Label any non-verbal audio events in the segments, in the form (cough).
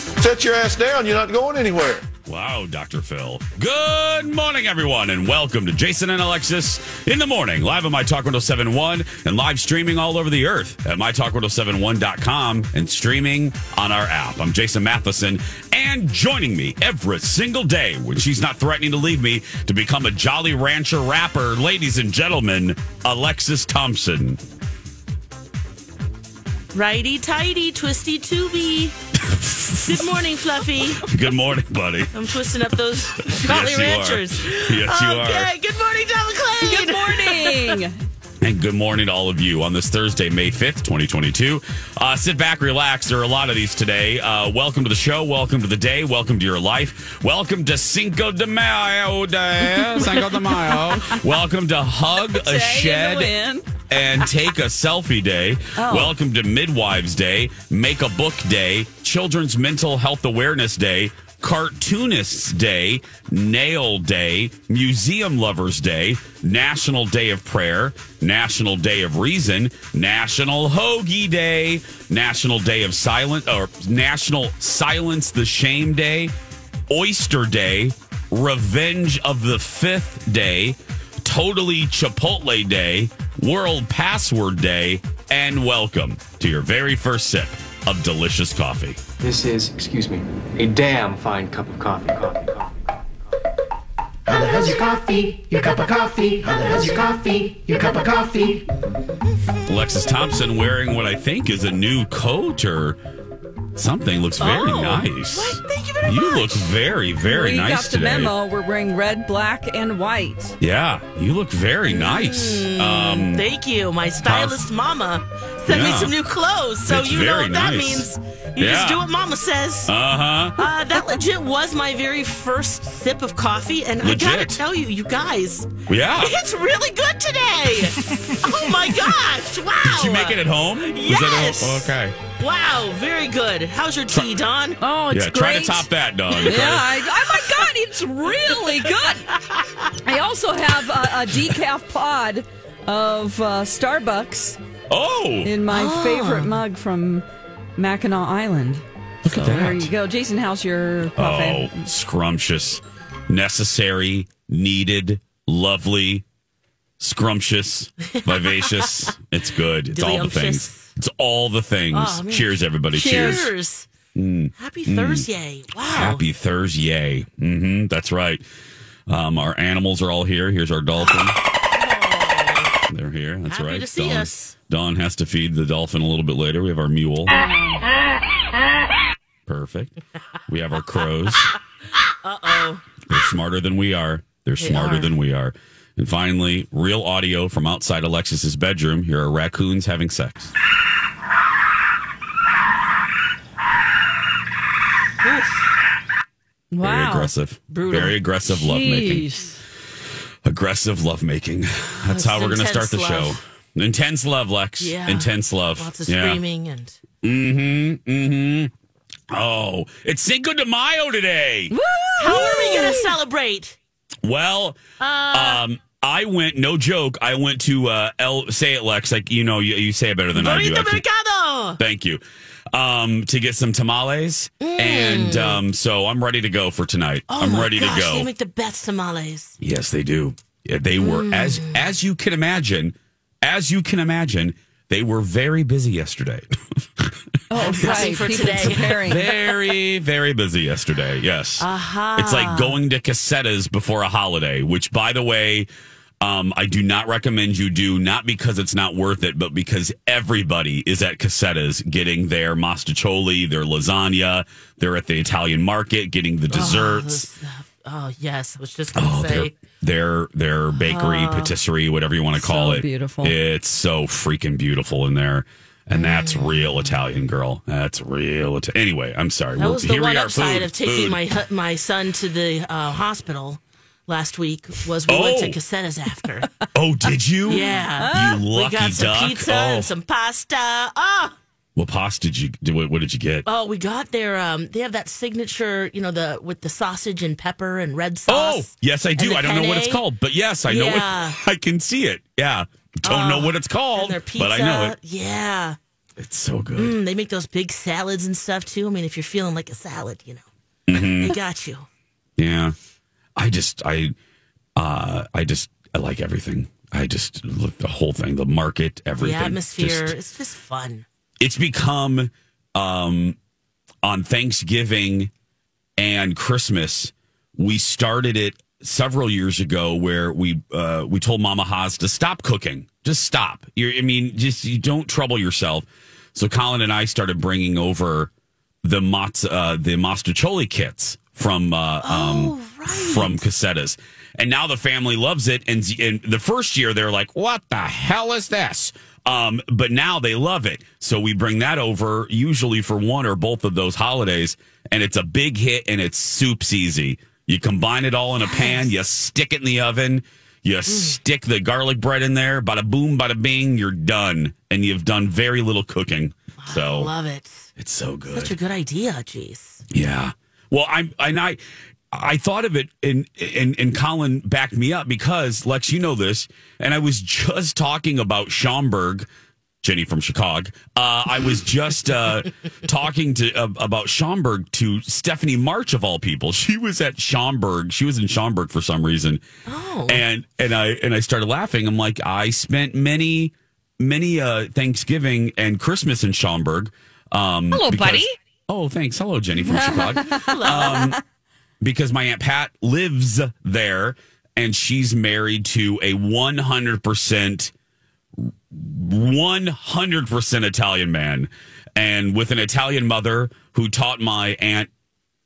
Set your ass down. You're not going anywhere. Wow, Dr. Phil. Good morning, everyone, and welcome to Jason and Alexis in the morning, live on My Talk 1071 and live streaming all over the earth at MyTalk1071.com and streaming on our app. I'm Jason Matheson, and joining me every single day when she's not threatening to leave me to become a Jolly Rancher rapper, ladies and gentlemen, Alexis Thompson. Righty tighty, twisty tubey. Good morning, Fluffy. Good morning, buddy. I'm twisting up those (laughs) Jolly Yes, you are. Ranchers. Yes, you are. okay, good morning, John McClain. Good morning. (laughs) And good morning to all of you on this Thursday, May 5th, 2022. Uh, sit back, relax. There are a lot of these today. Uh, welcome to the show. Welcome to the day. Welcome to your life. Welcome to Cinco de Mayo Day. (laughs) Cinco de Mayo. welcome to Hug a Day Shed wind. And Take a Selfie Day. Oh. Welcome to Midwives Day, Make a Book Day, Children's Mental Health Awareness Day, Cartoonists Day, Nail Day, Museum Lovers Day, National Day of Prayer, National Day of Reason, National Hoagie Day, National Day of Silence, or National Silence the Shame Day, Oyster Day, Revenge of the Fifth Day, Totally Chipotle Day, World Password Day, and welcome to your very first sip of delicious coffee. This is, excuse me, a damn fine cup of coffee. Coffee, coffee, coffee. Holla has your coffee, your cup of coffee. Holla has your coffee, your cup of coffee. Alexis Thompson wearing what I think is a new coat or something. Looks very Oh, nice. what? Thank you very You much. look very, very we nice got the today. memo. We're wearing red, black, and white. Yeah, you look very nice. Mm. Um, Thank you. My stylist mama sent me some new clothes. So It's you know very what that means. You Yeah. just do what mama says. uh huh. Uh, that legit was my very first sip of coffee, and I gotta tell you, you guys, Yeah. it's really good today. (laughs) oh my gosh! Wow. Did you make it at home? Was Yes. that a- okay. Wow, very good. How's your tea, Don? Oh, it's good. yeah, great. try to top that, Don. Yeah, I, oh my God, it's really good. I also have a, a decaf pod of uh, Starbucks Oh, in my favorite mug from Mackinac Island. look at that. There you go. Jason, how's your coffee? Oh, scrumptious, necessary, needed, lovely, scrumptious, vivacious. (laughs) It's good. It's all the things. It's all the things. Oh. Cheers, everybody. Cheers. Cheers. Happy Thursday. Wow. Mm. Happy Thursday. hmm That's right. Um, our animals are all here. Here's our dolphin. They're here. That's Happy right. to see Dawn, us. Dawn has to feed the dolphin a little bit later. We have our mule. Perfect. We have our crows. (laughs) Uh oh. They're smarter than we are. They're smarter are. than we are. And finally, real audio from outside Alexis's bedroom. Here are raccoons having sex. Wow. Very aggressive. Brutal. Very aggressive lovemaking. Jeez. Aggressive lovemaking. That's That's how we're going to start the love. show. Intense love, Lex. Yeah. Intense love. Lots of Yeah. screaming and Mm-hmm. Mm-hmm. Oh, it's Cinco de Mayo today. how are we gonna celebrate? Well, um, I went. No joke. I went to uh, El. Say it, Lex. Like you know, you, you say it better than I do. Actually. Mercado. Thank you. Um, to get some tamales, and um, so I'm ready to go for tonight. Oh I'm my ready gosh, to go. They make the best tamales. Yes, they do. Yeah, they were as as you can imagine, as you can imagine, they were very busy yesterday. Oh, (laughs) right. for People today. preparing. very, very busy yesterday. Yes. Aha. It's like going to Cossetta's before a holiday, which, by the way, um, I do not recommend you do, not because it's not worth it, but because everybody is at Cossetta's getting their mostaccioli, their lasagna. They're at the Italian market getting the desserts. Oh, yes. I was just going to Oh, their say. their their bakery, patisserie, whatever you want to call So it. beautiful. It's so freaking beautiful in there. And that's real Italian, girl. That's real. Ita- anyway, I'm sorry. That We're- was the here one we are. upside Food, of taking food. my my son to the uh, hospital last week was we went to Oh. Cossetta's after. (laughs) Oh, did you? Yeah. You we lucky got some duck. pizza oh. and some pasta. Oh, What pasta did you? What, what did you get? oh, we got their um. They have that signature, you know, the with the sausage and pepper and red sauce. Oh, yes, I do. I don't know what it's called, but yes, I know It. (laughs) I can see it. Yeah, don't know what it's called, their pizza. but I know it. Yeah. It's so good. Mm, they make those big salads and stuff too. I mean, if you're feeling like a salad, you know, Mm-hmm. they got you. Yeah, I just, I, uh, I just, I like everything. I just look the whole thing, the market, everything. The atmosphere, Just- it's just fun. it's become um, on Thanksgiving and Christmas. We started it several years ago where we uh, we told Mama Haas to stop cooking. Just stop. You're, I mean, just you don't trouble yourself. So Colin and I started bringing over the mozz, uh, the mostaccioli kits from uh, um, from Cossetta's. And now the family loves it. And, and the first year they're like, "What the hell is this?" Um, but now they love it. So we bring that over usually for one or both of those holidays, and it's a big hit. And it's soups easy. You combine it all in a pan. You stick it in the oven. You stick the garlic bread in there. Bada boom, bada bing. You're done, and you've done very little cooking. So Love it. it's so good. Such a good idea. Jeez. Yeah. Well, I'm and I I thought of it and and and Colin backed me up because Lex, you know this, and I was just talking about Schaumburg. Jenny from Chicago. Uh, I was just uh, talking to uh, about Schaumburg to Stephanie March of all people. She was at Schaumburg. She was in Schaumburg for some reason, Oh. and and I and I started laughing. I'm like, I spent many many uh, Thanksgiving and Christmas in Schaumburg. Um, Hello, because- buddy. Oh, thanks. Hello, Jenny from Chicago. Um, because my aunt Pat lives there, and she's married to a 100 percent 100% Italian man and with an Italian mother who taught my aunt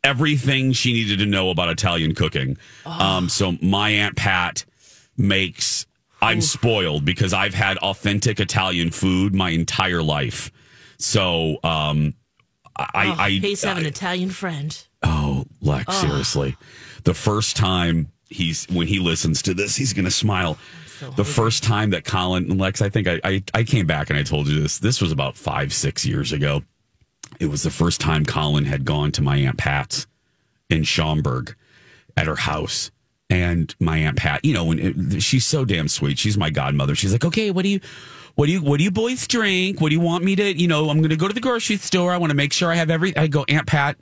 everything she needed to know about Italian cooking. Um, so my aunt Pat makes I'm spoiled because I've had authentic Italian food my entire life. So um I Oh, I, Pace have an Italian friend. Oh, Lex, seriously. The first time he's when he listens to this, he's gonna smile. the first time that Colin and Lex, I think I, I I came back and I told you this. This was about five, six years ago. It was the first time Colin had gone to my Aunt Pat's in Schaumburg at her house. And my Aunt Pat, you know, when it, she's so damn sweet. She's my godmother. She's like, okay, what do you, what do you, what do you boys drink? What do you want me to, you know, I'm going to go to the grocery store. I want to make sure I have every, I go, Aunt Pat,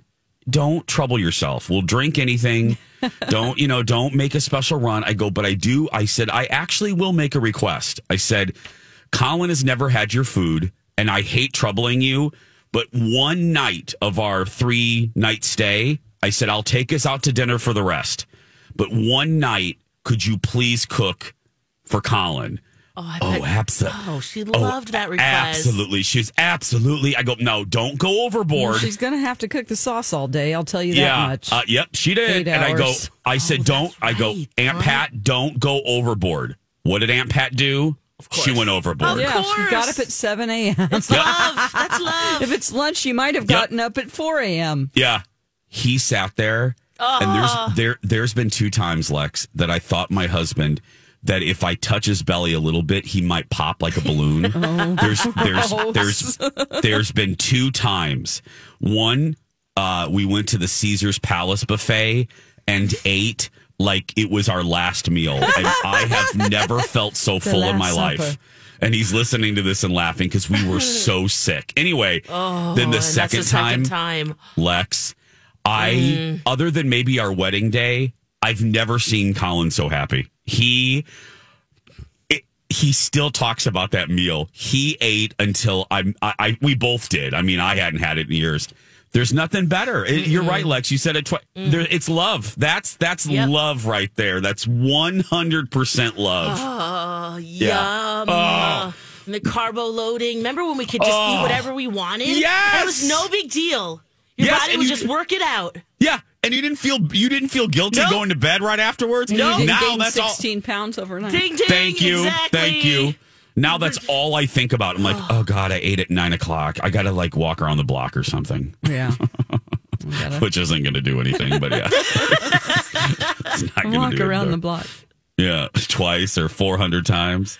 don't trouble yourself. We'll drink anything. (laughs) don't, you know, don't make a special run. I go, but I do. I said, I actually will make a request. I said, Colin has never had your food and I hate troubling you. But one night of our three night stay, I said, I'll take us out to dinner for the rest. But one night, could you please cook for Colin? Oh, I Oh, absolutely. Oh, she loved that request. Absolutely. She's absolutely. I go, no, don't go overboard. She's going to have to cook the sauce all day. I'll tell you that yeah. much. Uh, yep, she did. Eight and I go, hours. I said, Oh, don't, that's I go. Aunt Huh? Pat, don't go overboard. What did Aunt Pat do? She went overboard. yeah, she got up at 7 a.m. That's love. That's (laughs) love. if it's lunch, she might have Yep. gotten up at 4 a.m. Yeah. He sat there and Uh-huh. there's there there's been two times, Lex, that I thought my husband that if I touch his belly a little bit, he might pop like a balloon. (laughs) There's there's (laughs) there's there's been two times. One, uh, we went to the Caesar's Palace buffet and ate like it was our last meal. And I have (laughs) never felt so full in my Last life. And he's listening to this and laughing because we were so sick. Anyway, then Oh, the second the time, second time. Lex. I, Mm. other than maybe our wedding day, I've never seen Colin so happy. He, it, he still talks about that meal. He ate until I'm. I, I we both did. I mean, I hadn't had it in years. There's nothing better. It- you're right, Lex. You said it twice. Mm. There, it's love. That's that's Yep. love right there. That's 100 percent love. Oh, Yeah. yum. Oh. And the carbo loading. Remember when we could just Oh. eat whatever we wanted? Yes. And it was no big deal. Your Yes, body would you- just work it out. Yeah, and you didn't feel you didn't feel guilty Nope. going to bed right afterwards. You now gained that's all. 16 pounds overnight. Ding ding. Thank you, Exactly. thank you. Now that's all I think about. I'm like, (sighs) oh god, I ate at nine o'clock. I got to like walk around the block or something, Yeah. (laughs) which isn't going to do anything. But yeah, (laughs) it's not Walk do around it, the block. Yeah, (laughs) twice or 400 times.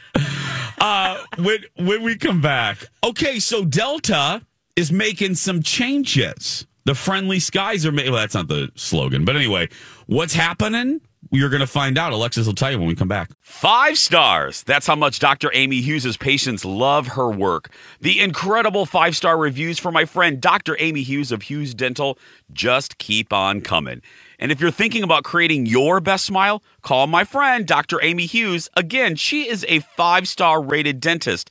Uh, when, when we come back. Okay, so Delta is making some changes. The friendly skies are, ma- well, that's not the slogan. But anyway, what's happening? You're going to find out. Alexis will tell you when we come back. Five stars. That's how much Dr. Amy Hughes' patients love her work. The incredible five star reviews for my friend Dr. Amy Hughes of Hughes Dental just keep on coming. And if you're thinking about creating your best smile, call my friend Dr. Amy Hughes. Again, she is a five star rated dentist.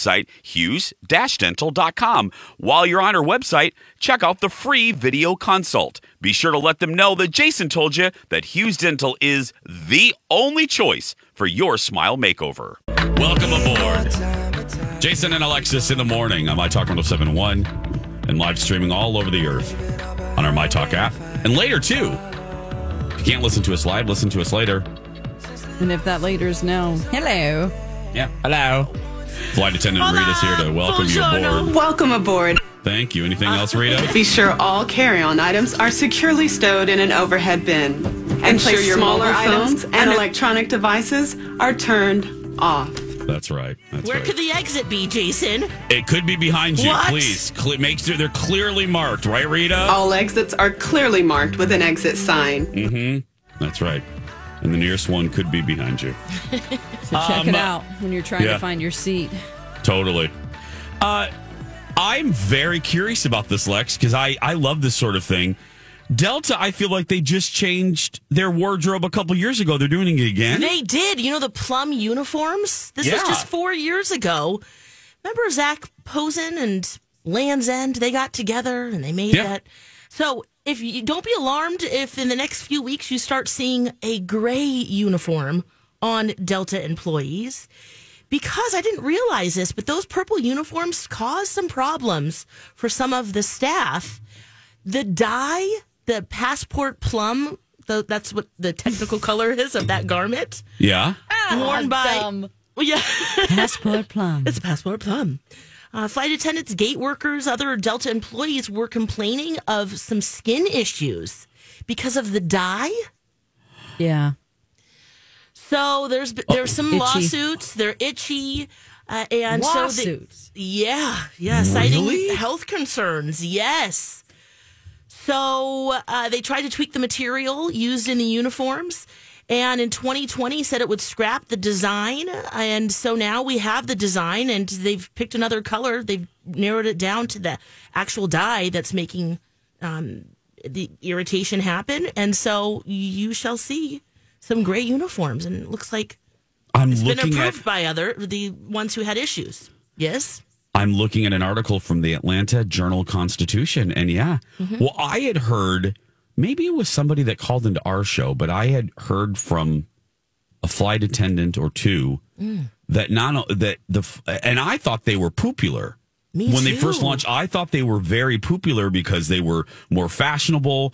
hughes-dental.com. While you're on our website, check out the free video consult. Be sure to let them know that Jason told you that Hughes Dental is the only choice for your smile makeover. Welcome aboard. Jason and Alexis in the morning on My Talk 1071 and live streaming all over the earth on our My Talk app. And later, too. If you can't listen to us live, listen to us later. And if that later is no, hello. Yeah. Hello. Flight attendant Rita's here to welcome you aboard. Welcome aboard. Thank you. Anything else, Rita? Be sure all carry-on items are securely stowed in an overhead bin. And Ensure place your smaller items phones and under- electronic devices are turned off. That's right. That's Where right. could the exit be, Jason? it could be behind you. What? Please Cle- make sure they're clearly marked, right, Rita? All exits are clearly marked with an exit sign. Mm-hmm. That's right. And the nearest one could be behind you. (laughs) So check Um, it out when you're trying yeah. to find your seat. Totally. Uh, I'm very curious about this, Lex, because I, I love this sort of thing. Delta, I feel like they just changed their wardrobe a couple years ago. They're doing it again. They did. You know the plum uniforms? This was just four years ago. Remember Zac Posen and Land's End? They got together and they made Yeah. that. So if you don't be alarmed if in the next few weeks you start seeing a gray uniform on Delta employees. Because I didn't realize this, but those purple uniforms cause some problems for some of the staff. The dye, the passport plum, the, that's what the technical (laughs) color is of that garment, yeah. Ah, worn by dumb. (laughs) Yeah, Passport plum. it's a passport plum. Uh, flight attendants, gate workers, other Delta employees were complaining of some skin issues because of the dye. Yeah. So there's there's some Itchy. lawsuits. They're itchy, uh, and so Lawsuits. they, yeah, yeah, citing health concerns. Yes. So uh, they tried to tweak the material used in the uniforms, and in 2020 said it would scrap the design. And so now we have the design, and they've picked another color. They've narrowed it down to the actual dye that's making um, the irritation happen. And so you shall see some gray uniforms, and it looks like I'm it's been approved at by other the ones who had issues. Yes. I'm looking at an article from the Atlanta Journal Constitution, and yeah, Mm-hmm. well, I had heard maybe it was somebody that called into our show, but I had heard from a flight attendant or two Mm. that not that the and I thought they were popular. Me when they first launched, I thought they were very popular because they were more fashionable.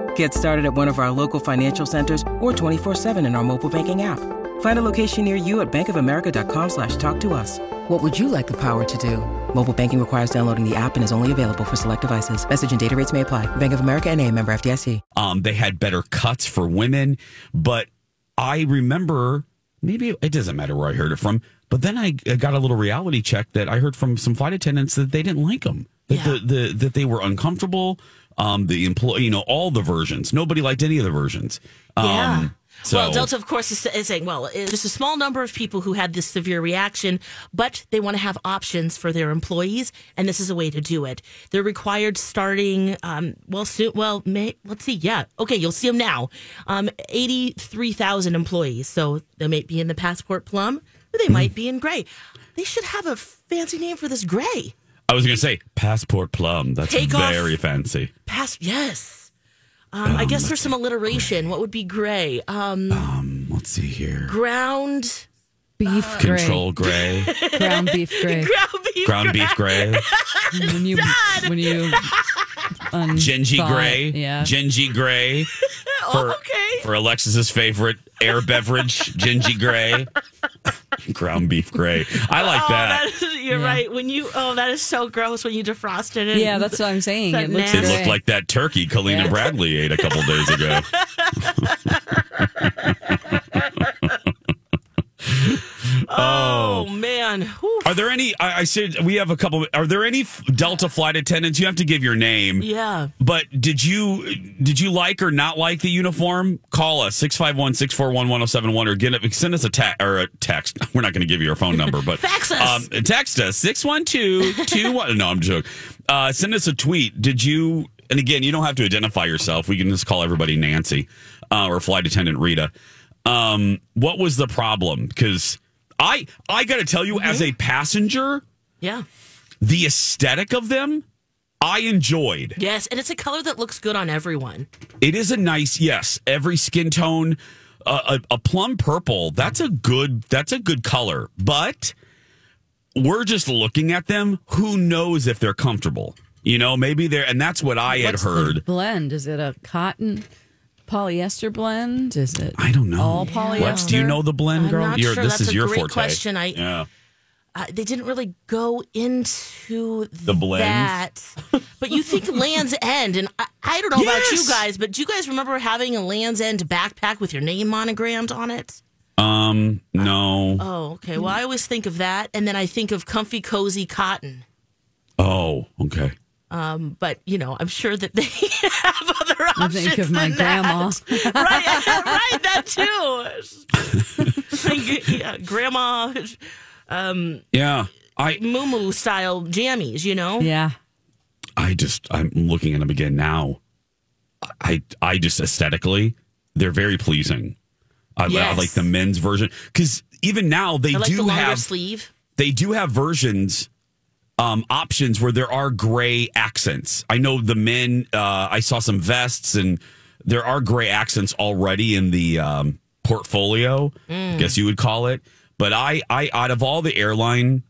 Get started at one of our local financial centers or 24-7 in our mobile banking app. Find a location near you at bankofamerica.com slash talk to us. What would you like the power to do? Mobile banking requires downloading the app and is only available for select devices. Message and data rates may apply. Bank of America and a member FDIC. Um, they had better cuts for women, but I remember maybe it doesn't matter where I heard it from. But then I I got a little reality check that I heard from some flight attendants that they didn't like them, that Yeah. the, the that they were uncomfortable. Um, the employee, you know, all the versions. Nobody liked any of the versions. Um, Yeah. So well, Delta, of course, is, is saying, well, it's just a small number of people who had this severe reaction, but they want to have options for their employees, and this is a way to do it. They're required starting, um, well, soon, well, May, let's see, yeah, okay, you'll see them now. Um, 83,000 employees, so they might be in the Passport Plum, or they might be in gray. They should have a fancy name for this gray. I was going to say passport plum. That's Take off- very fancy. Pass, yes. Um, I guess there's some alliteration. What would be gray? Um, Let's see here. ground. Uh, (laughs) beef gray. Control (laughs) gray, Ground beef gray. Ground beef. ground beef gray, (laughs) when you when you un- Genji gray, Yeah. Genji gray. For, okay. For Alexis's favorite air beverage, Genji gray, ground beef gray. I like Oh, that. that is, you're Yeah. right. When you oh, that is so gross when you defrosted it. yeah, that's what I'm saying. It looks It looked like that turkey Kalina Yeah. Bradley ate a couple days ago. (laughs) Oh man. Whew. Are there any? I, I said we have a couple. Are there any Delta flight attendants? You have to give your name. Yeah. But did you did you like or not like the uniform? Call us 651-641-1071 or get send us a text or a text. (laughs) We're not going to give you our phone number, but (laughs) Fax us. Um, text us 612-21 No, I'm joking. Uh, send us a tweet. Did you and again, you don't have to identify yourself. We can just call everybody Nancy uh, or flight attendant Rita. Um, what was the problem? Cuz I I got to tell you as a passenger, Yeah. the aesthetic of them I enjoyed. Yes, and it's a color that looks good on everyone. It is a nice yes. Every skin tone, uh, a, a plum purple. That's a good. That's a good color. But we're just looking at them. Who knows if they're comfortable? You know, maybe they're, and that's what I had What's the heard. blend? Is it a cotton polyester blend? Is it? I don't know. All polyester. Lex, do you know the blend, I'm girl? not You're- sure. This That's is a your great forte. question. I- yeah. Uh, they didn't really go into The blend? that, but you think (laughs) Land's End, and I, I don't know about you guys, but do you guys remember having a Land's End backpack with your name monogrammed on it? Um. No. Oh, okay. Well, I always think of that, and then I think of comfy, cozy cotton. Oh. Okay. Um, but you know, I'm sure that they (laughs) have other options. I options. think of my than grandma. that. (laughs) right? Right, that too. (laughs) yeah, grandma, um, Yeah. I moo style jammies. You know. Yeah. I just I'm looking at them again now. I I just aesthetically they're very pleasing. I, I like the men's version because even now they like do longer have sleeve. they do have versions um options where there are gray accents. I know the men uh I saw some vests and there are gray accents already in the um portfolio, Mm. guess you would call it. But I I out of all the airline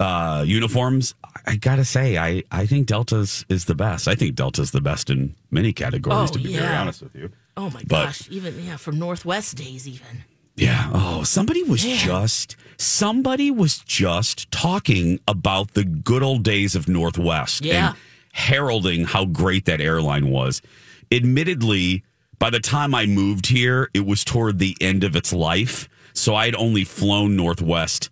uh, uniforms, I gotta say, I, I think Delta's is the best. I think Delta's the best in many categories, Oh, to be very honest with you. Oh my But- gosh! Even yeah, from Northwest days, even. Yeah. Oh, somebody was just somebody was just talking about the good old days of Northwest Yeah. and heralding how great that airline was. Admittedly, by the time I moved here, it was toward the end of its life. So I had only flown Northwest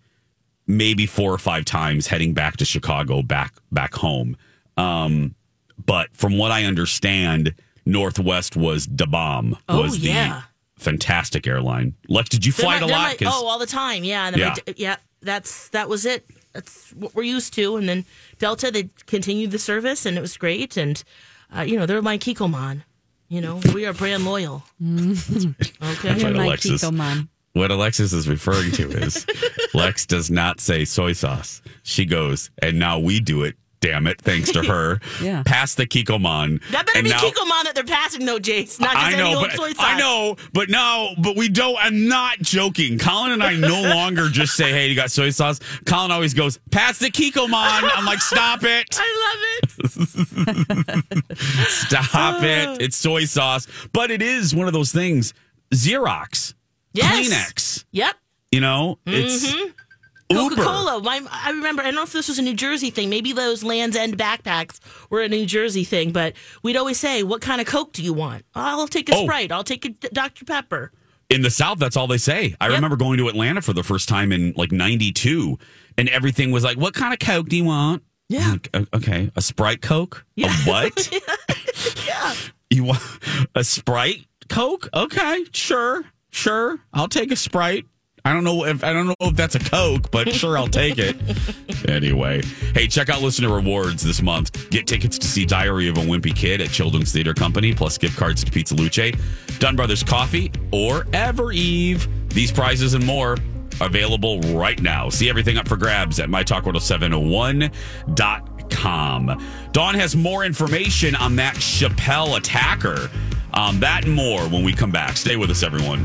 maybe four or five times heading back to Chicago, back back home. Um, but from what I understand, Northwest was the bomb. Oh, was the yeah. Fantastic airline. Lex, did you fly my- it a lot? my- oh, all the time. Yeah. Yeah. my- yeah. That's that was it. That's what we're used to. And then Delta, they continued the service, and it was great. And uh, you know, they're my Kikkoman. You know, we are brand loyal. Okay. That's what Alexis, what Alexis is referring to is (laughs) Lex does not say soy sauce. She goes, and now we do it. Damn it! Thanks to (laughs) her, Yeah. Past the Kikkoman. That better and be now- Kikkoman that they're passing, though, Jace. Not just I any know, old but soy sauce. I know, but no, but we don't. I'm not joking. Colin and I no (laughs) longer just say, "Hey, you got soy sauce." Colin always goes, "Pass the Kikkoman." I'm like, "Stop it! (laughs) I love it. Stop it! It's soy sauce." But it is one of those things. Xerox, Yes. Kleenex. Yep. You know, it's Mhm. Uber. Coca Cola. My, I remember. I don't know if this was a New Jersey thing. Maybe those Lands End backpacks were a New Jersey thing. But we'd always say, "What kind of Coke do you want?" I'll take a Oh. Sprite. I'll take a Dr Pepper. in the South, that's all they say. I remember going to Atlanta for the first time in like '92, and everything was like, "What kind of Coke do you want?" Yeah. Like, okay, a Sprite Coke. A what? (laughs) yeah. (laughs) You want a Sprite Coke? Okay, sure, sure. I'll take a Sprite. I don't know if I don't know if that's a Coke, but sure, I'll take it. (laughs) Anyway, hey, check out listener rewards this month. Get tickets to see Diary of a Wimpy Kid at Children's Theater Company, plus gift cards to Pizza Luce, Dunn Brothers Coffee, or Ever Eve. These prizes and more available right now. See everything up for grabs at mytalk1071.com. Dawn has more information on that Chappelle attacker. Um, that and more when we come back. Stay with us, everyone.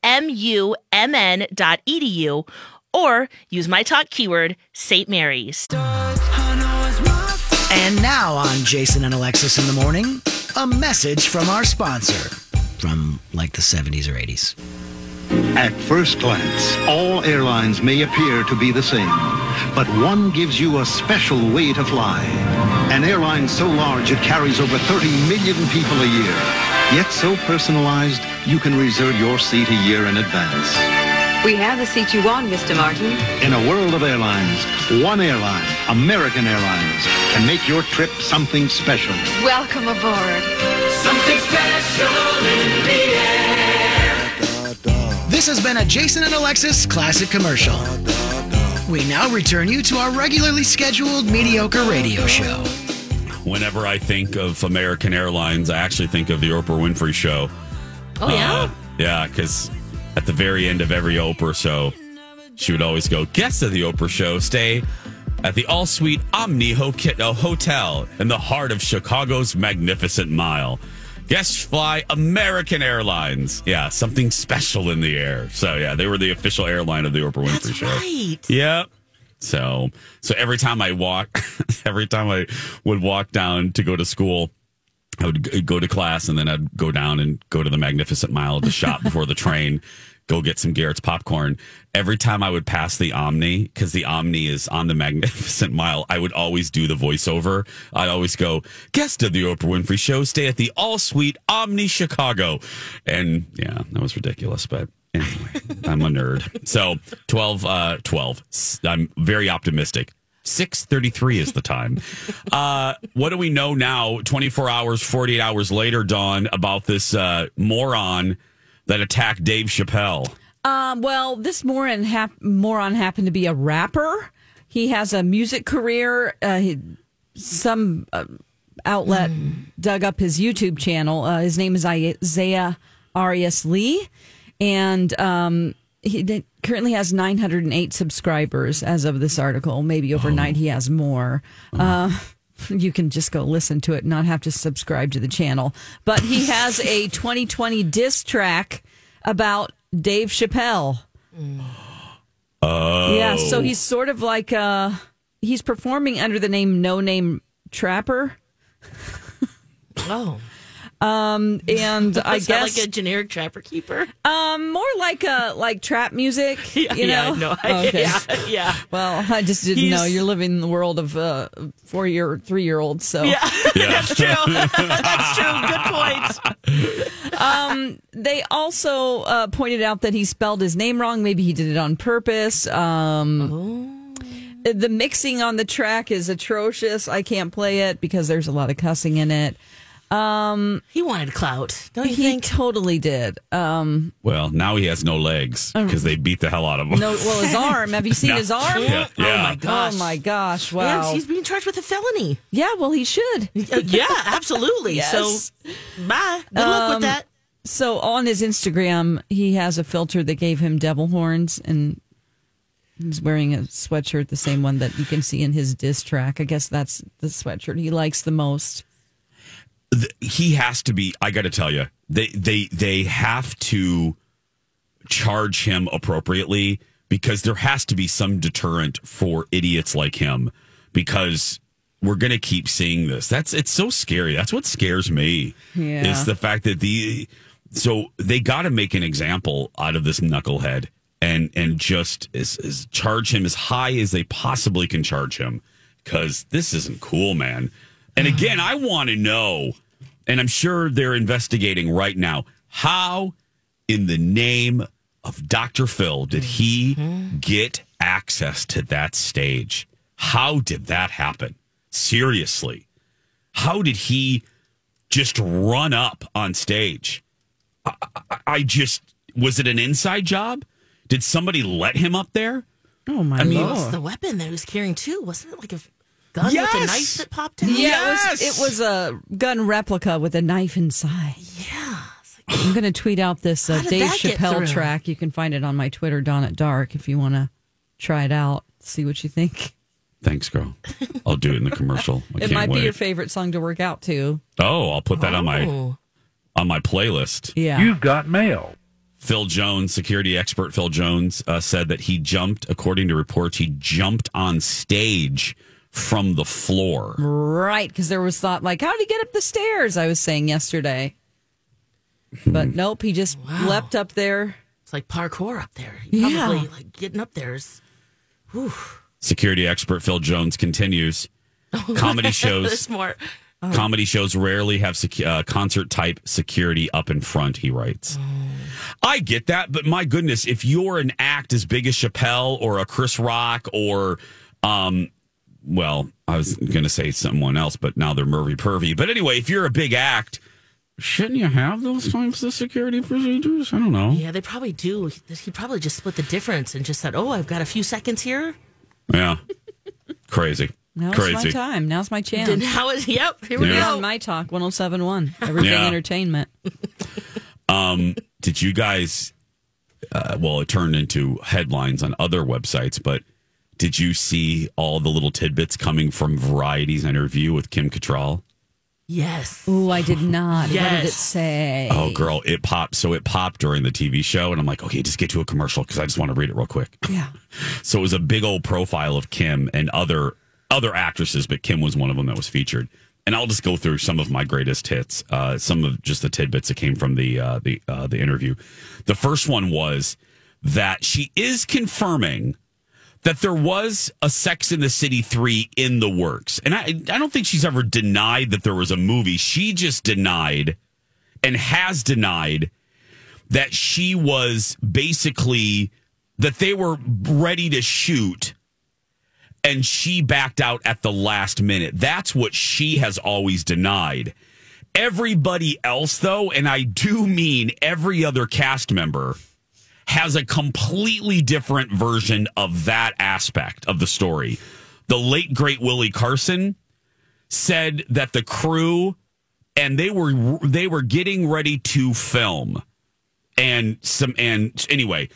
smumn.edu or use my talk keyword, St. Mary's. And now on Jason and Alexis in the morning, a message from our sponsor from like the 70s or 80s. At first glance, all airlines may appear to be the same, but one gives you a special way to fly. An airline so large it carries over 30 million people a year, yet so personalized you can reserve your seat a year in advance. We have the seat you want, Mr. Martin. In a world of airlines, one airline, American Airlines, can make your trip something special. Welcome aboard. Something special in the air. This has been a Jason and Alexis classic commercial. We now return you to our regularly scheduled mediocre radio show. Whenever I think of American Airlines, I actually think of the Oprah Winfrey Show. Oh, yeah? Uh, yeah, because at the very end of every Oprah show, she would always go, Guests of the Oprah Show stay at the all suite Omni uh, Hotel in the heart of Chicago's Magnificent Mile. Guests fly American Airlines. Yeah, something special in the air. So, yeah, they were the official airline of the Oprah Winfrey Show. Right. Yep. So, so every time I walk, (laughs) every time I would walk down to go to school, I would go to class and then I'd go down and go to the Magnificent Mile the shop (laughs) before the train, go get some Garrett's popcorn. Every time I would pass the Omni, because the Omni is on the (laughs) Magnificent Mile, I would always do the voiceover. I'd always go, guest of the Oprah Winfrey Show, stay at the All Suite Omni Chicago. And yeah, that was ridiculous, but anyway, I'm a nerd. So 12, uh, 12. S- I'm very optimistic. 6.33 is the time. (laughs) Uh, what do we know now, 24 hours, 48 hours later, Dawn, about this uh, moron that attacked Dave Chappelle? Um, well, this moron, hap- moron happened to be a rapper. He has a music career. Uh, he, some uh, outlet dug up his YouTube channel. Uh, his name is Isaiah Arias Lee. And um, he currently has 908 subscribers as of this article. Maybe overnight he has more. Uh, (laughs) you can just go listen to it, not have to subscribe to the channel. But he has a (laughs) 2020 diss track about Dave Chappelle. Oh. (gasps) Yeah, so he's sort of like uh he's performing under the name No Name Trapper. Oh. Um and (laughs) I Is that guess like a generic trapper keeper. um more like a like trap music, (laughs) Yeah, you yeah, know. I know. (laughs) Yeah, yeah. Well, I just didn't He's- know you're living in the world of uh 4 year 3 year olds, so Yeah, that's true. that's true. Good point. um, they also uh, pointed out that he spelled his name wrong. Maybe he did it on purpose. Um, The mixing on the track is atrocious. I can't play it because there's a lot of cussing in it. Um, he wanted clout, don't you he think? totally did. Um, Well, now he has no legs because they beat the hell out of him. no, well, his (laughs) arm. Have you seen his arm? Yeah, yeah. Oh my gosh. Oh my gosh! And he's being charged with a felony. yeah. Well, he should. Uh, yeah, absolutely. (laughs) Yes. So, bye. Good luck Um, with that. So on his Instagram, he has a filter that gave him devil horns, and he's wearing a sweatshirt, the same one that you can see in his diss track. I guess that's the sweatshirt he likes the most. Th- he has to be i gotta tell you they they they have to charge him appropriately because there has to be some deterrent for idiots like him because we're gonna keep seeing this. That's it's so scary. That's what scares me Yeah. is the fact that the so they got to make an example out of this knucklehead and and just is, is charge him as high as they possibly can charge him because this isn't cool man. And (sighs) again i want to know and i'm sure they're investigating right now how in the name of dr phil did he get access to that stage how did that happen seriously how did he just run up on stage I, I, I just was it an inside job? Did somebody let him up there? Oh my god. I mean- What's lord! the weapon that he was carrying too? Wasn't it like a gun with Yes! a knife that popped out? Yeah, it, was, it was a gun replica with a knife inside. Yeah. I'm going to tweet out this uh, Dave Chappelle track. You can find it on my Twitter, Dawn at Dark, if you want to try it out. See what you think. Thanks, girl. I'll do it in the commercial. I it can't might wait. be your favorite song to work out to. oh, I'll put that on my Oh. on my playlist. Yeah. You've got mail. Phil Jones, security expert Phil Jones, uh, said that he jumped, according to reports, he jumped on stage from the floor. Right, because there was thought like, how did he get up the stairs? I was saying yesterday, but nope, he just Wow. leapt up there. It's like parkour up there. He Yeah. Probably like getting up there is. Whew. Security expert Phil Jones continues. (laughs) Comedy (laughs) shows There's more. Comedy shows rarely have secu- uh, concert type security up in front, he writes. I get that, but my goodness, if you're an act as big as Chappelle or a Chris Rock or, um, well, I was going to say someone else, but now they're Murphy Pervy. But anyway, if you're a big act, shouldn't you have those types of security procedures? I don't know. Yeah, they probably do. He he probably just split the difference and just said, "Oh, I've got a few seconds here." Yeah. Crazy. Now's Crazy. my time. Now's my chance. Then how is? Yep, here we Yeah. go. on my talk 1071 (laughs) everything Yeah. entertainment (laughs) Um, did you guys? Uh, well, it turned into headlines on other websites, but did you see all the little tidbits coming from Variety's interview with Kim Cattrall? Yes. Oh, i did not what did it say Oh, girl, it popped. So it popped during the TV show, and I'm like, okay, just get to a commercial because I just want to read it real quick. yeah (laughs) So it was a big old profile of Kim and other other actresses, but Kim was one of them that was featured. And I'll just go through some of my greatest hits, uh, some of just the tidbits that came from the uh, the uh, the interview. The first one was that she is confirming that there was a Sex in the City 3 in the works. And I, I don't think she's ever denied that there was a movie. She just denied and has denied that she was basically that they were ready to shoot and she backed out at the last minute. That's what she has always denied. Everybody else, though, and I do mean every other cast member, has a completely different version of that aspect of the story. The late, great Willie Garson said that the crew and they were they were getting ready to film and some and anyway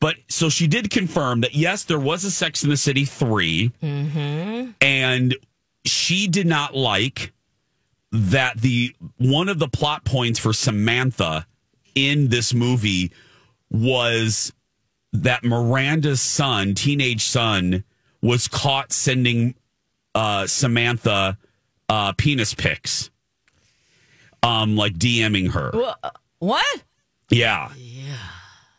But so she did confirm that yes, there was a Sex in the City 3 Mm-hmm. and she did not like that the one of the plot points for Samantha in this movie was that Miranda's son, teenage son, was caught sending uh, Samantha uh, penis pics, um, like DMing her. What? Yeah. Yeah.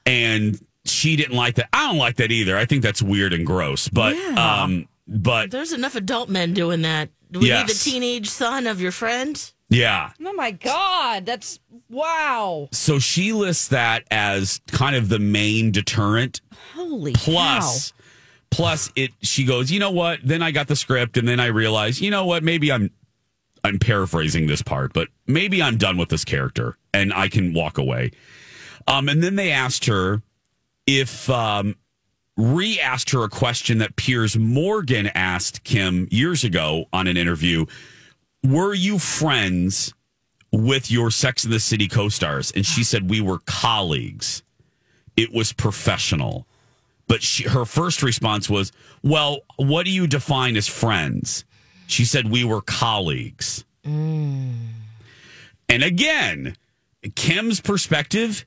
And she didn't like that. I don't like that either. I think that's weird and gross. But Yeah. um but There's enough adult men doing that. Do we need the teenage son of your friend? Yeah. Oh my God. That's wow. So she lists that as kind of the main deterrent. Holy Plus plus it she goes, "You know what? Then I got the script and then I realized, you know what? Maybe I'm I'm paraphrasing this part, but maybe I'm done with this character and I can walk away." Um and then they asked her if um re asked her a question that Piers Morgan asked Kim years ago on an interview. Were you friends with your Sex in the City co stars? And she said, We were colleagues. It was professional. But she, her first response was, Well, what do you define as friends? She said, We were colleagues. Mm. And again, Kim's perspective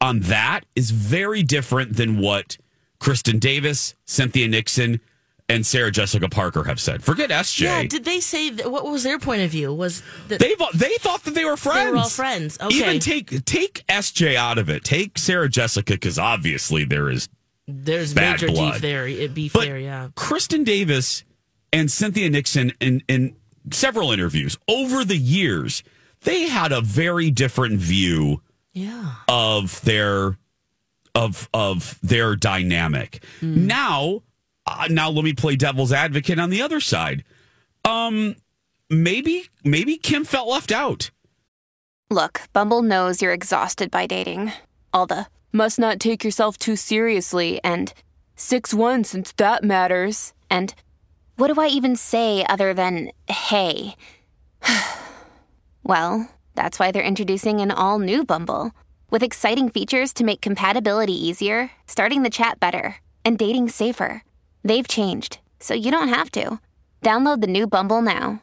on that is very different than what Kristin Davis, Cynthia Nixon, and Sarah Jessica Parker have said. Forget SJ. Yeah. Did they say that, what was their point of view? Was that they they thought that they were friends. They were all friends. Okay. Even take take SJ out of it. Take Sarah Jessica because obviously there is There's bad major blood. beef there. It beef But there. Yeah. Kristin Davis and Cynthia Nixon in in several interviews over the years they had a very different view Yeah. of their of of their dynamic. Hmm. Now, uh, now let me play devil's advocate on the other side. Um, maybe maybe Kim felt left out. Look, Bumble knows you're exhausted by dating. All the must not take yourself too seriously and 6 1 since that matters. And what do I even say other than hey? (sighs) well, that's why they're introducing an all new Bumble with exciting features to make compatibility easier, starting the chat better, and dating safer. They've changed, so you don't have to. Download the new Bumble now.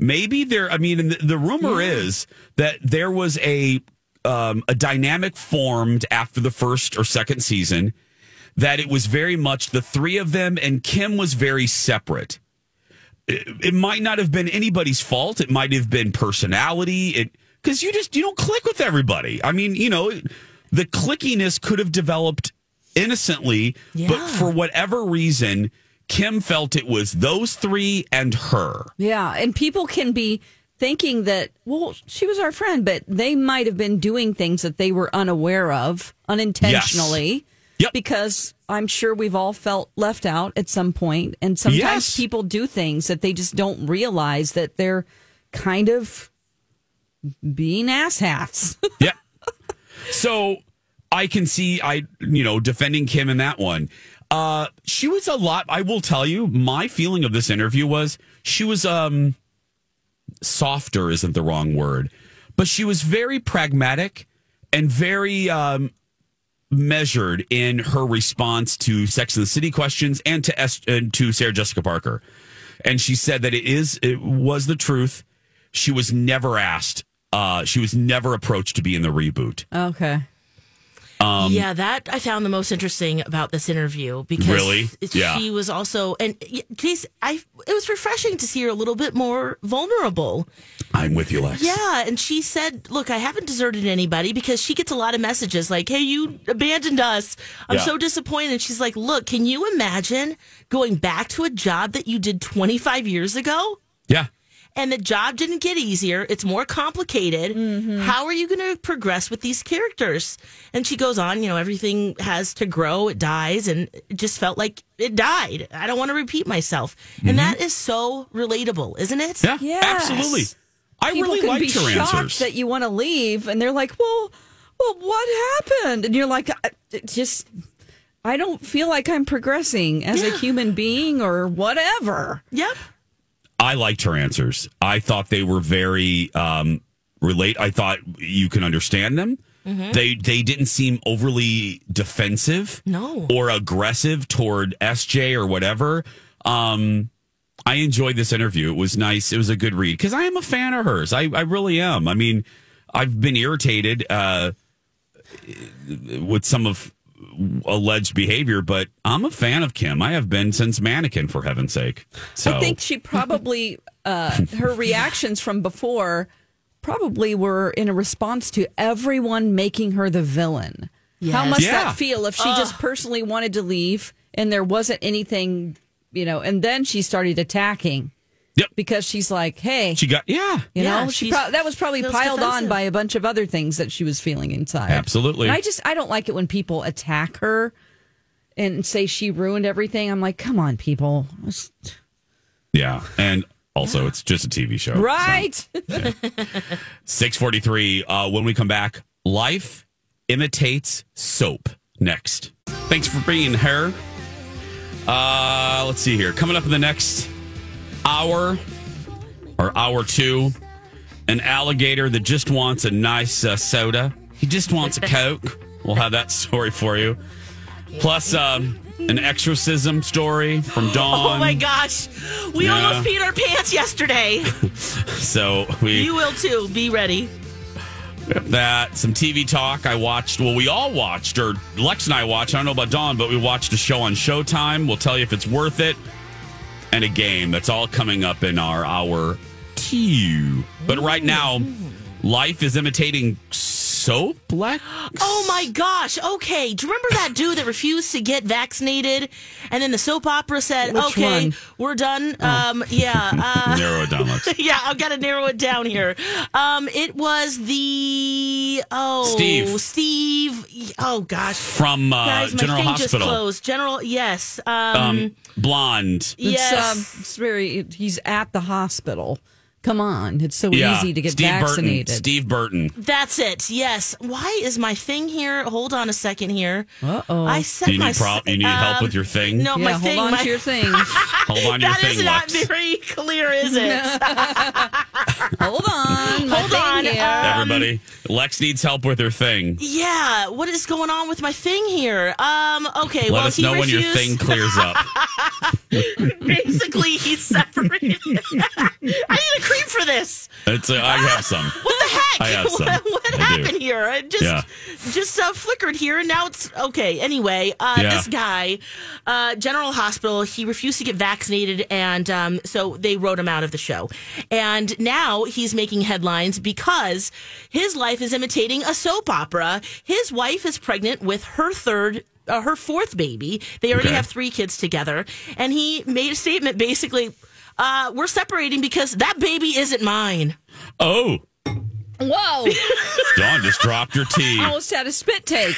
Maybe there. I mean, the, the rumor is that there was a um, a dynamic formed after the first or second season. That it was very much the three of them, and Kim was very separate. It, it might not have been anybody's fault. It might have been personality. It because you just you don't click with everybody. I mean, you know, the clickiness could have developed innocently, but for whatever reason, Kim felt it was those three and her. Yeah, and people can be thinking that, well, she was our friend, but they might have been doing things that they were unaware of unintentionally. Yep. Because I'm sure we've all felt left out at some point, and sometimes Yes. people do things that they just don't realize that they're kind of being asshats. yeah. So I can see I you know defending Kim in that one. Uh she was a lot I will tell you my feeling of this interview was she was um softer isn't the wrong word, but she was very pragmatic and very um measured in her response to Sex and the City questions and to S- and to Sarah Jessica Parker. And she said that it is it was the truth. She was never asked. Uh, she was never approached to be in the reboot. okay. Um, yeah, that I found the most interesting about this interview because Really? Yeah. she was also and geez, I it was refreshing to see her a little bit more vulnerable. I'm with you, Lex. Yeah, and she said, "Look, I haven't deserted anybody because she gets a lot of messages like, "Hey, you abandoned us. I'm Yeah. so disappointed." And she's like, "Look, can you imagine going back to a job that you did 25 years ago?" Yeah. And the job didn't get easier. It's more complicated. Mm-hmm. How are you going to progress with these characters? And she goes on, you know, everything has to grow, it dies, and it just felt like it died. I don't want to repeat myself. And that is so relatable, isn't it? Mm-hmm. Yeah, Yes. absolutely. I People really can liked be shocked answers. that you want to leave, and they're like, "Well, well, what happened?" And you're like, "I- "Just, I don't feel like I'm progressing as a human being or whatever." Yep. I liked her answers. I thought they were very um, relate. I thought you can understand them. Mhm. They they didn't seem overly defensive, No. or aggressive toward SJ or whatever. Um, I enjoyed this interview. It was nice. It was a good read because I am a fan of hers. I, I really am. I mean, I've been irritated uh, with some of alleged behavior, but I'm a fan of Kim. I have been since Mannequin, for heaven's sake. So I think she probably uh, her reactions from before probably were in a response to everyone making her the villain. How Yes. must Yeah. that feel if she just personally wanted to leave and there wasn't anything, you know, and then she started attacking. Yep. Because she's like, hey, she got yeah. you Yeah, know, she she's- pro- that was probably feels piled on by a bunch of other things that she was feeling inside. Absolutely. And I just I don't like it when people attack her and say she ruined everything. I'm like, come on, people. Yeah, and also it's just a TV show. Right? Six forty three. Uh, when we come back, life imitates soap. Next. Thanks for being here. Uh, let's see here. Coming up in the next hour or hour two, an alligator that just wants a nice uh, soda. He just wants a coke. We'll have that (laughs) story for you. Plus, um, an exorcism story from (laughs) Dawn. Oh my gosh. We Yeah. almost peed our pants yesterday. (laughs) So we you will too. Be ready. that some TV talk I watched. Well, we all watched, or Lex and I watched. I don't know about Dawn, but we watched a show on Showtime. We'll tell you if it's worth it, and a game. That's all coming up in our hour two. But right now, life is imitating soap. Lex. Oh my gosh. Okay. Do you remember that dude that refused to get vaccinated? And then the soap opera said, Which okay, one? we're done. Um, yeah. Uh, Narrow it down, Lex. (laughs) yeah, I've got to narrow it down here. Um, it was the oh Steve. Steve. Oh gosh, From uh, guys, my General thing just Hospital. closed. General, yes. Um, Um, blonde. It's, yes. um, it's very. He's at the hospital. Come on, it's so Yeah. easy to get Steve vaccinated. Burton. Steve Burton. That's it. Yes. Why is my thing here? Hold on a second here. Uh oh. I set Do you my need prob- you need help um, with your thing? No, yeah, my hold thing. on my, to your (laughs) thing. Hold on to your That is thing, That is not Lex. very clear, is it? (laughs) hold on. my Hold thing on, here. uh, Everybody, Lex needs help with her thing. yeah. What is going on with my thing here? Um. Okay. Let well, us he know when your thing clears up. (laughs) Basically, he's separated. I need a cream for this. It's uh, I have some. (laughs) What the heck? I have some. What, (laughs) what I do. happened here? It just Yeah. just uh, flickered here, and now it's okay. Anyway, uh, Yeah. this guy, uh, General Hospital, he refused to get vaccinated, and um, so they wrote him out of the show. And now he's making headlines because his life is imitating a soap opera. His wife is pregnant with her third. Uh, her fourth baby. They already Okay. have three kids together. And he made a statement basically, uh, we're separating because that baby isn't mine. Oh, Whoa! (laughs) Dawn just dropped her tea. I almost had a spit take.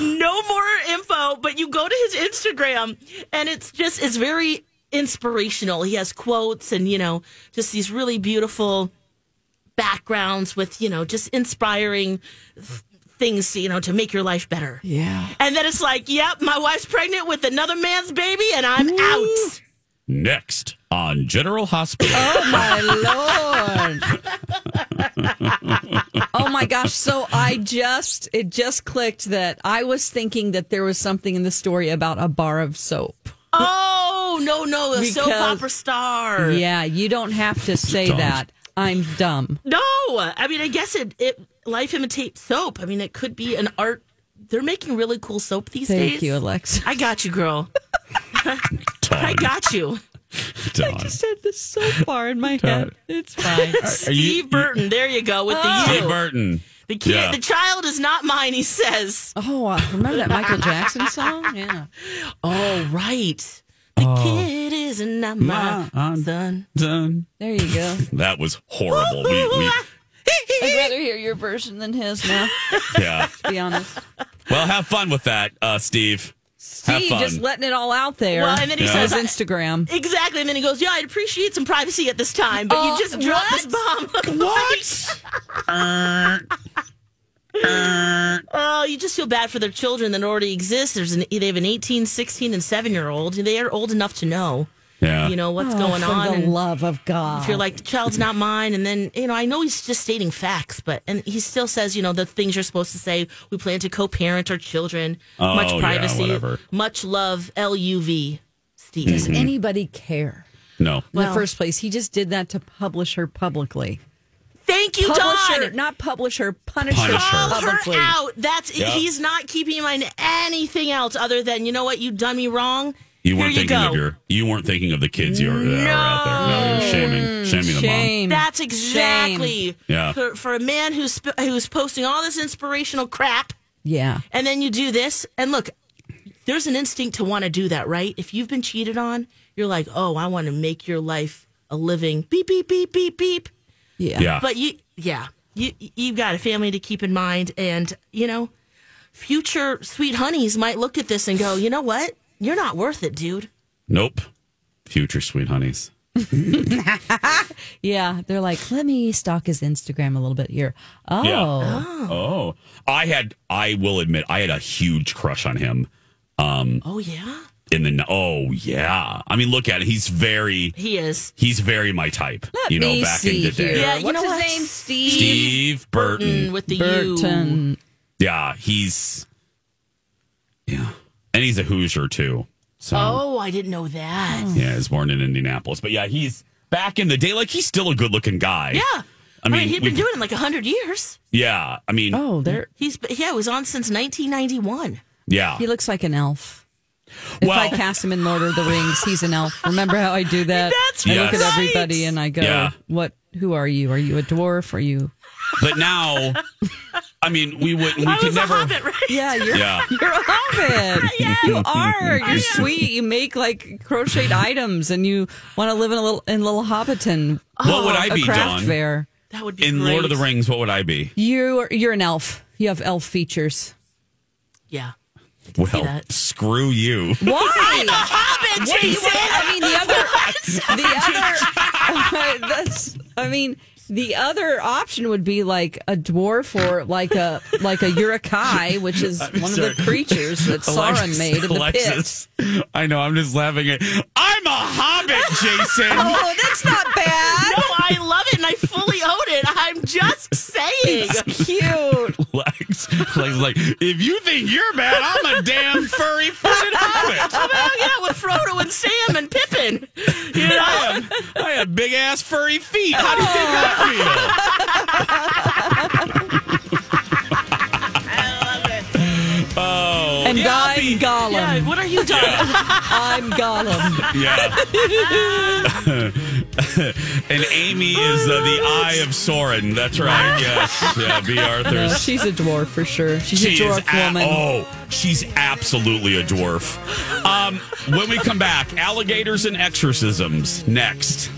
no more info, but you go to his Instagram and it's just it's very inspirational. He has quotes and you know just these really beautiful backgrounds with you know just inspiring things you know to make your life better. Yeah. And then it's like, yep, my wife's pregnant with another man's baby and I'm out. Next on General Hospital. Oh my lord. oh my gosh. So I just it just clicked that I was thinking that there was something in the story about a bar of soap. Oh no no, a soap opera star. Yeah, you don't have to say Don't. that. I'm dumb. No, I mean, I guess it, it life imitates soap. I mean, it could be an art. They're making really cool soap these Thank days. Thank you, Alexa. I got you, girl. (laughs) I Dawn. got you. Dawn. just had this so far in my head. It's fine. Are you- Steve Burton. There you go with the Oh. Steve Burton. The kid, Yeah. the child is not mine. He says. Oh, uh, remember that Michael Jackson (laughs) song? Yeah. Oh right, The kid is not mine. my, son. Done. Done. There you go. (laughs) That was horrible. we, we, I'd rather hear your version than his now. yeah. To be honest. Well, have fun with that, uh, Steve. Have Steve just letting it all out there. Well, and then he Yeah. says His Instagram. Exactly. And then he goes, Yeah, I'd appreciate some privacy at this time, but Oh, you uh, just dropped this bomb. (laughs) what? (laughs) oh, you just feel bad for their children that already exist. There's an, they have an 18, 16, and 7 year old. They are old enough to know, yeah. you know, what's Oh, going for on. the and love of God. if you're like, the child's not mine. And then, you know, I know he's just stating facts, but, and he still says, you know, the things you're supposed to say. We plan to co parent our children. Oh, much yeah, privacy. whatever. much love. L U V. Steve. Does anybody care? No. In Well- the first place, he just did that to publish her publicly. Thank you, Publish Dawn. her, not publish her, punish, Punish her her. Call publicly. her out. That's Yeah. he's not keeping in mind anything else other than you know what you've done me wrong. You weren't Here you thinking go. of your. You weren't thinking of the kids you are, that are out there. No, you're shaming, shaming the mom. That's exactly Yeah. for, for a man who's sp- who's posting all this inspirational crap, Yeah. and then you do this. And look, there's an instinct to want to do that, right? If you've been cheated on, you're like, oh, I want to make your life a living beep beep beep beep beep. Yeah. Yeah. But you, yeah, you you've got a family to keep in mind, and you know, future sweet honeys might look at this and go, you know what, you're not worth it, dude. Nope. Future sweet honeys. (laughs) Yeah. They're like, let me stalk his Instagram a little bit here. Oh. Yeah. Oh. I had. I will admit, I had a huge crush on him. Um. Oh yeah, In the. Oh yeah. I mean, look at it. He's very. he is. He's very my type. Let you know, me back see in the day. here. Yeah, you What's know his what? name? Steve. Steve Burton. Burton with the Burton. Yeah, he's. Yeah, and he's a Hoosier too. So Oh, I didn't know that. yeah, he's born in Indianapolis. But yeah, he's back in the day. Like he's still a good-looking guy. Yeah. I mean, he'd we- been doing it like hundred years. Yeah, I mean, Oh, there. He's yeah, it was on since 1991. yeah. He looks like an elf. If Well- I cast him in Lord of the Rings, he's an elf. Remember how I do that? (laughs) That's I look at everybody and I go, Yeah. "What? Who are you? Are you a dwarf? Are you?" But now, I mean, we would we I could was a never. hobbit, right? Yeah, you're Yeah. you're a hobbit. (laughs) You are. You're sweet. You make like crocheted items, and you want to live in a little in little Hobbiton. What would oh, I be, craft Dawn? fair. That would be In great. Lord of the Rings, what would I be? You are, you're an elf. You have elf features. Yeah. Well, screw you. Why? (laughs) Hobbit, What do you Jason. I mean, the other, (laughs) the other. that's. I mean, the other option would be like a dwarf or like a like a Uruk-hai, which is (laughs) one of the creatures that Sauron made in the pit. I know. I'm just laughing at. I'm a hobbit, Jason. (laughs) Oh, that's not bad. No, I love it and I fully own it. I'm just saying. Cute. (laughs) Lex, Lex is like, if you think you're bad, I'm a damn furry footed hobbit. I'm hanging out with Frodo and Sam and Pippin. You know? I have, I have big ass furry feet. How do you think I feel? (laughs) Oh, And yeah, I'm be- Gollum. Yeah, what are you doing? (laughs) I'm Gollum. Yeah. (laughs) and Amy is uh, the eye of Sauron. That's right. Yes. Yeah. B. No, she's a dwarf for sure. She's She a dwarf a- woman. oh, she's absolutely a dwarf. Um, when we come back, alligators and exorcisms next.